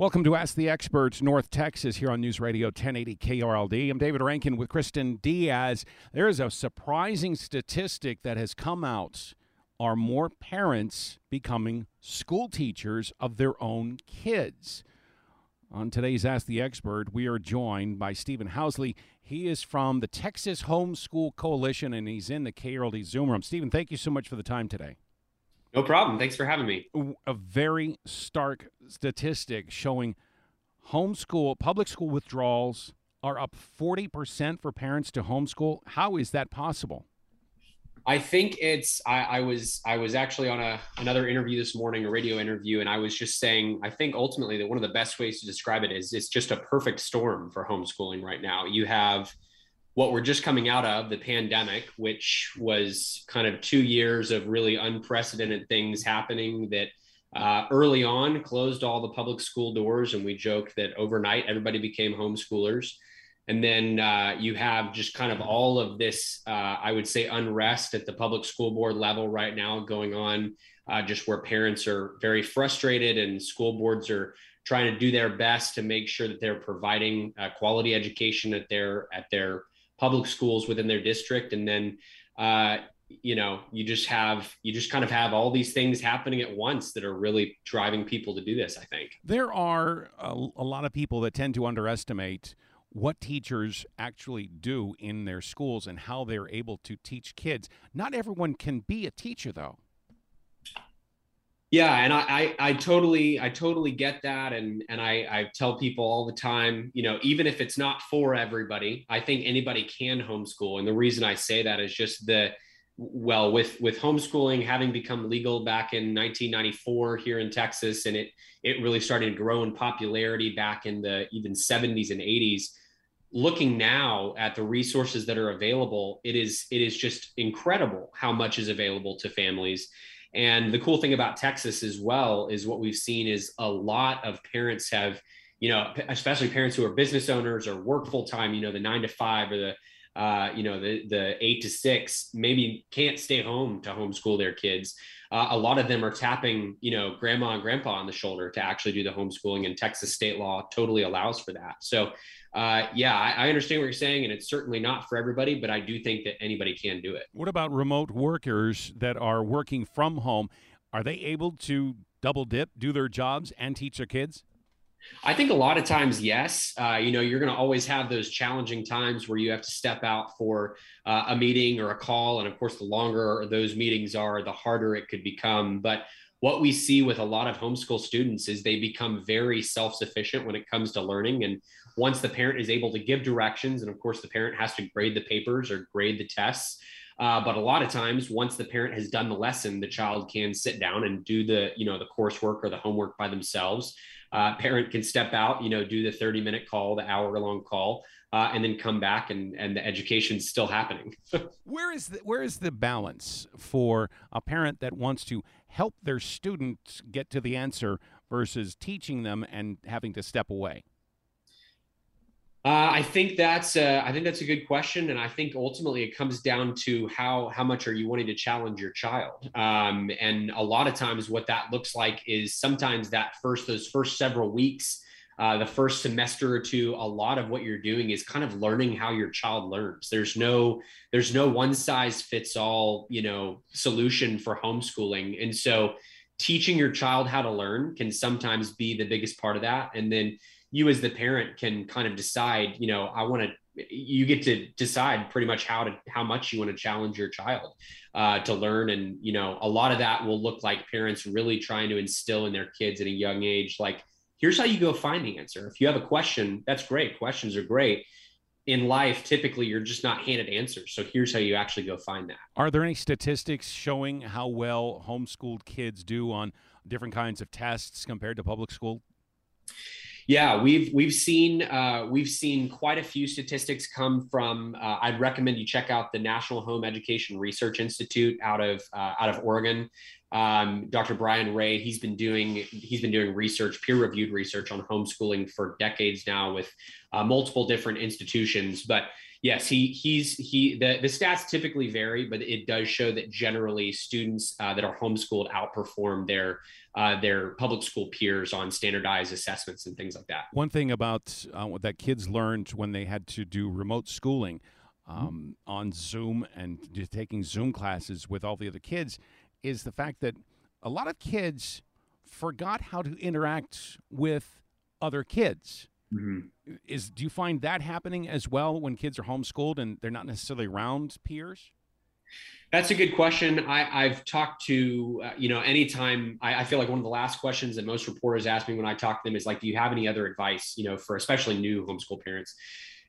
Welcome to Ask the Experts, North Texas, here on News Radio 1080 KRLD. I'm David Rancken with Kristin Diaz. There is a surprising statistic that has come out. Are more parents becoming school teachers of their own kids? On today's Ask the Expert, we are joined by Stephen Howsley. He is from the Texas Homeschool Coalition and he's in the KRLD Zoom room. Stephen, thank you so much for the time today. No problem. Thanks for having me. A very stark statistic showing homeschool, public school withdrawals are up 40% for parents to homeschool. How is that possible? I think it's I, I, was I was actually on a another interview this morning, a radio interview, and I was just saying I think ultimately that one of the best ways to describe it is it's just a perfect storm for homeschooling right now. You have what we're just coming out of the pandemic, which was kind of two years of really unprecedented things happening that uh, early on closed all the public school doors. And we joke that overnight everybody became homeschoolers. And then uh, you have just kind of all of this, uh, I would say, unrest at the public school board level right now going on, uh, just where parents are very frustrated and school boards are trying to do their best to make sure that they're providing quality education at their at their public schools within their district. And then uh, you know you just have you just kind of have all these things happening at once that are really driving people to do this i think. There are a, a lot of people that tend to underestimate what teachers actually do in their schools and how they're able to teach kids. Not everyone can be a teacher though yeah and I, I, I totally i totally get that and and I, I tell people all the time you know even if it's not for everybody i think anybody can homeschool and the reason i say that is just the well with with homeschooling having become legal back in 1994 here in texas and it it really started to grow in popularity back in the even 70s and 80s looking now at the resources that are available it is it is just incredible how much is available to families and the cool thing about Texas as well is what we've seen is a lot of parents have, you know, especially parents who are business owners or work full time, you know, the nine to five or the, uh, you know, the, the eight to six, maybe can't stay home to homeschool their kids. Uh, a lot of them are tapping, you know, grandma and grandpa on the shoulder to actually do the homeschooling, and Texas state law totally allows for that. So uh, yeah, I, I, understand what you're saying, and it's certainly not for everybody, but I do think that anybody can do it. What about remote workers that are working from home? Are they able to double dip, do their jobs, and teach their kids? I think a lot of times, yes. Uh, you know, you're going to always have those challenging times where you have to step out for uh, a meeting or a call. And of course, the longer those meetings are, the harder it could become. But what we see with a lot of homeschool students is they become very self sufficient when it comes to learning. And once the parent is able to give directions, and of course, the parent has to grade the papers or grade the tests. Uh, but a lot of times, once the parent has done the lesson, the child can sit down and do the, you know, the coursework or the homework by themselves. Uh, parent can step out, you know, do the 30 minute call, the hour long call, uh, and then come back and, and the education's still happening. where is the, where is the balance for a parent that wants to help their students get to the answer versus teaching them and having to step away? Uh, I think that's a, I think that's a good question, and I think ultimately it comes down to how how much are you wanting to challenge your child, um, and a lot of times what that looks like is sometimes that first those first several weeks uh, the first semester or two a lot of what you're doing is kind of learning how your child learns. There's no there's no one size fits all you know solution for homeschooling. And so teaching your child how to learn can sometimes be the biggest part of that. And then you as the parent can kind of decide you know i want to you get to decide pretty much how to how much you want to challenge your child uh, to learn. And you know a lot of that will look like parents really trying to instill in their kids at a young age like here's how you go find the answer. If you have a question that's great. Questions are great. In life typically you're just not handed answers. So here's how you actually go find that. Are there any statistics showing how well homeschooled kids do on different kinds of tests compared to public school yeah, we've we've seen uh, we've seen quite a few statistics come from. Uh, I'd recommend you check out the National Home Education Research Institute out of uh, out of Oregon. Um, Dr. Brian Ray, he's been doing he's been doing research, peer reviewed research on homeschooling for decades now with uh, multiple different institutions. But yes, he he's he the the stats typically vary, but it does show that generally students uh, that are homeschooled outperform their uh, their public school peers on standardized assessments and things like that. One thing about uh, that kids learned when they had to do remote schooling mm-hmm. um, mm-hmm. on Zoom and taking Zoom classes with all the other kids is the fact that a lot of kids forgot how to interact with other kids. Mm-hmm. Is do you find that happening as well when kids are homeschooled and they're not necessarily around peers? That's a good question. I, have talked to, uh, you know, anytime I, I, feel like one of the last questions that most reporters ask me when I talk to them is like, do you have any other advice, you know, for especially new homeschool parents?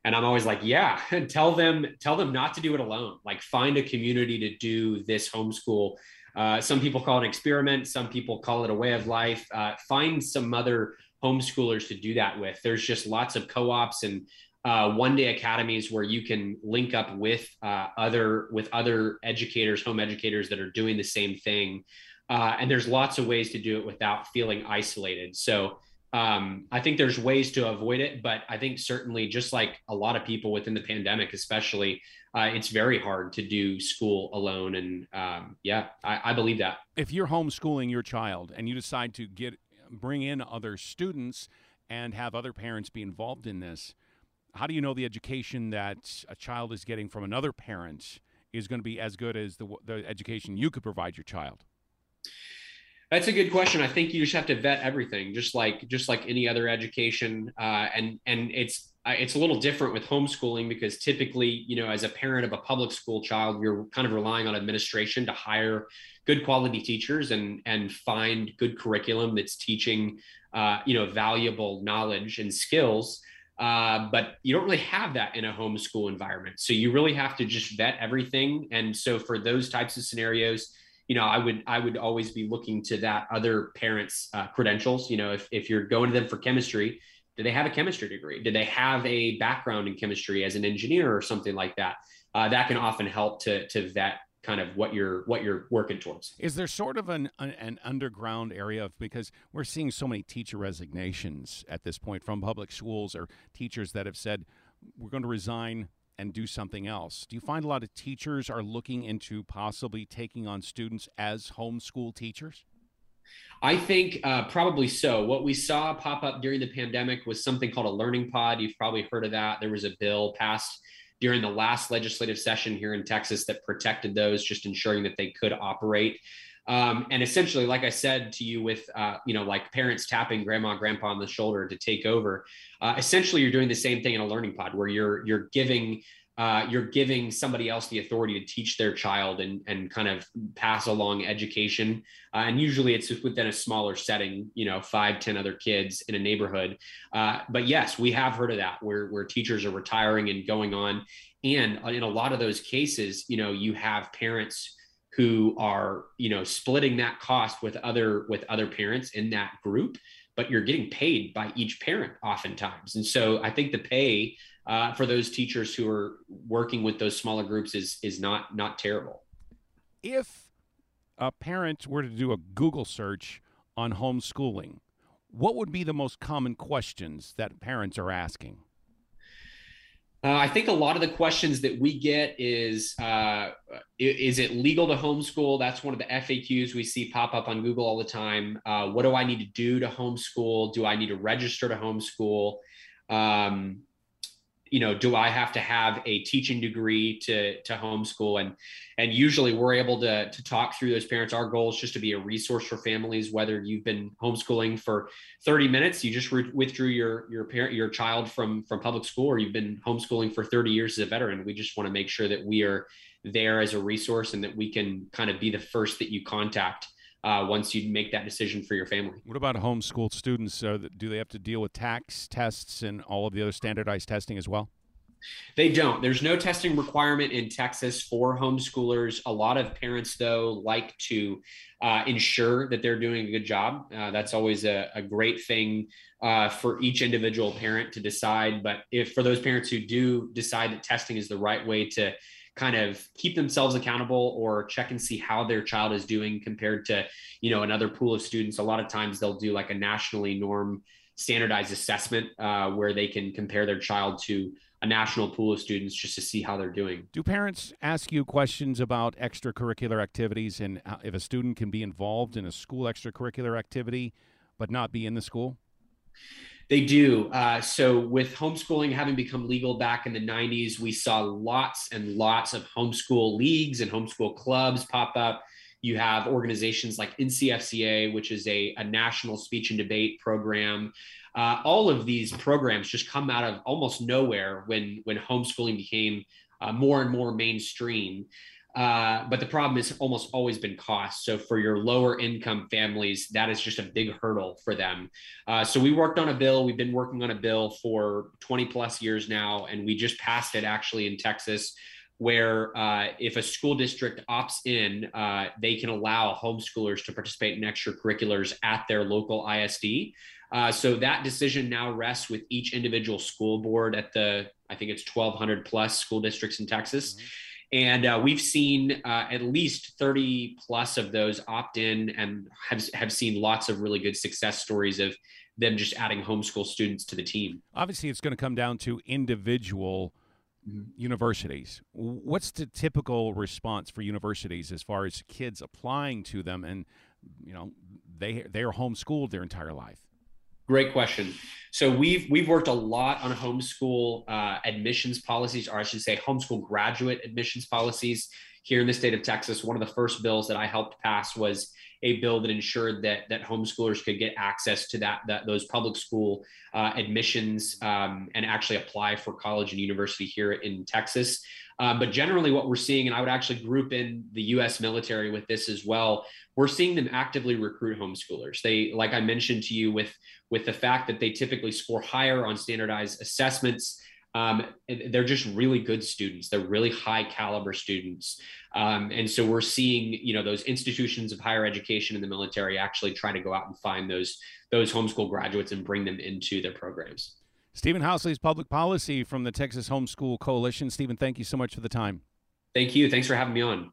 And I'm always like, yeah, and tell them, tell them not to do it alone. Like find a community to do this homeschool. Uh, some people call it an experiment. Some people call it a way of life. Uh, find some other homeschoolers to do that with. There's just lots of co-ops and uh, one day academies where you can link up with uh, other with other educators home educators that are doing the same thing. Uh, and there's lots of ways to do it without feeling isolated. So um, i think there's ways to avoid it but i think certainly just like a lot of people within the pandemic especially uh, it's very hard to do school alone. And um, yeah I, I believe that. If you're homeschooling your child and you decide to get bring in other students and have other parents be involved in this how do you know the education that a child is getting from another parent is going to be as good as the, the education you could provide your child? That's a good question. I think you just have to vet everything, just like just like any other education, uh, and and it's it's a little different with homeschooling because typically, you know, as a parent of a public school child, you're kind of relying on administration to hire good quality teachers and and find good curriculum that's teaching, uh, you know, valuable knowledge and skills. Uh, but you don't really have that in a homeschool environment. So you really have to just vet everything. And so for those types of scenarios, you know, I would I would always be looking to that other parent's uh, credentials. You know, if if you're going to them for chemistry, do they have a chemistry degree? Do they have a background in chemistry as an engineer or something like that? Uh, that can often help to to vet kind of what you're what you're working towards. Is there sort of an an underground area of because we're seeing so many teacher resignations at this point from public schools or teachers that have said we're going to resign and do something else. Do you find a lot of teachers are looking into possibly taking on students as homeschool teachers? I think uh, probably so. What we saw pop up during the pandemic was something called a learning pod. You've probably heard of that. There was a bill passed during the last legislative session here in Texas that protected those, just ensuring that they could operate. Um, and essentially, like I said to you, with uh, you know, like parents tapping grandma, grandpa on the shoulder to take over. Uh, essentially, you're doing the same thing in a learning pod, where you're you're giving uh, you're giving somebody else the authority to teach their child and, and kind of pass along education. Uh, and usually it's within a smaller setting, you know, five, ten other kids in a neighborhood. Uh, but yes, we have heard of that where, where teachers are retiring and going on. And in a lot of those cases, you know, you have parents who are, you know, splitting that cost with other with other parents in that group but you're getting paid by each parent oftentimes. And so I think the pay uh, for those teachers who are working with those smaller groups is is not not terrible. If a parent were to do a Google search on homeschooling, what would be the most common questions that parents are asking? Uh, I think a lot of the questions that we get is uh, is it legal to homeschool? That's one of the FAQs we see pop up on Google all the time. Uh, what do I need to do to homeschool? Do I need to register to homeschool? Um, you know, do I have to have a teaching degree to to homeschool? And and usually we're able to to talk through those parents. Our goal is just to be a resource for families. Whether you've been homeschooling for 30 minutes, you just re- withdrew your your parent your child from from public school, or you've been homeschooling for 30 years as a veteran. We just want to make sure that we are there as a resource and that we can kind of be the first that you contact uh, once you make that decision for your family. What about homeschooled students? Uh, do they have to deal with TAKS tests and all of the other standardized testing as well? They don't. There's no testing requirement in Texas for homeschoolers. A lot of parents, though, like to uh, ensure that they're doing a good job. Uh, that's always a, a great thing uh, for each individual parent to decide. But if for those parents who do decide that testing is the right way to kind of keep themselves accountable or check and see how their child is doing compared to you know another pool of students a lot of times they'll do like a nationally norm standardized assessment uh, where they can compare their child to a national pool of students just to see how they're doing. Do parents ask you questions about extracurricular activities and if a student can be involved in a school extracurricular activity but not be in the school? They do. Uh, so, with homeschooling having become legal back in the 90s, we saw lots and lots of homeschool leagues and homeschool clubs pop up. You have organizations like NCFCA, which is a, a national speech and debate program. Uh, all of these programs just come out of almost nowhere when when homeschooling became uh, more and more mainstream. Uh, but the problem has almost always been cost. So for your lower income families, that is just a big hurdle for them. Uh, so we worked on a bill. We've been working on a bill for 20 plus years now, and we just passed it actually in Texas. Where uh, if a school district opts in, uh, they can allow homeschoolers to participate in extracurriculars at their local ISD. Uh, so that decision now rests with each individual school board at the, I think it's 1,200 plus school districts in Texas. Mm-hmm and uh, we've seen uh, at least 30 plus of those opt in and have, have seen lots of really good success stories of them just adding homeschool students to the team. Obviously, it's going to come down to individual mm-hmm. universities. What's the typical response for universities as far as kids applying to them and, you know, they, they are homeschooled their entire life? Great question. So we've we've worked a lot on homeschool uh, admissions policies, or I should say, homeschool graduate admissions policies here in the state of Texas. One of the first bills that I helped pass was a bill that ensured that that homeschoolers could get access to that, that those public school uh, admissions um, and actually apply for college and university here in Texas. Um, but generally, what we're seeing, and I would actually group in the U.S. military with this as well, we're seeing them actively recruit homeschoolers. They, like I mentioned to you, with with the fact that they typically score higher on standardized assessments. Um, they're just really good students. They're really high caliber students, um, and so we're seeing, you know, those institutions of higher education in the military actually try to go out and find those those homeschool graduates and bring them into their programs. Stephen Howsley's public policy from the Texas Homeschool Coalition. Stephen, thank you so much for the time. Thank you. Thanks for having me on.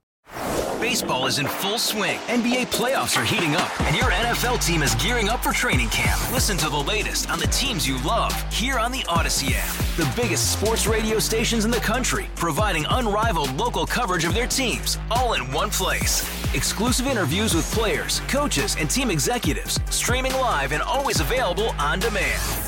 Baseball is in full swing. NBA playoffs are heating up, and your NFL team is gearing up for training camp. Listen to the latest on the teams you love here on the Audacy app. The biggest sports radio stations in the country, providing unrivaled local coverage of their teams, all in one place. Exclusive interviews with players, coaches, and team executives, streaming live and always available on demand.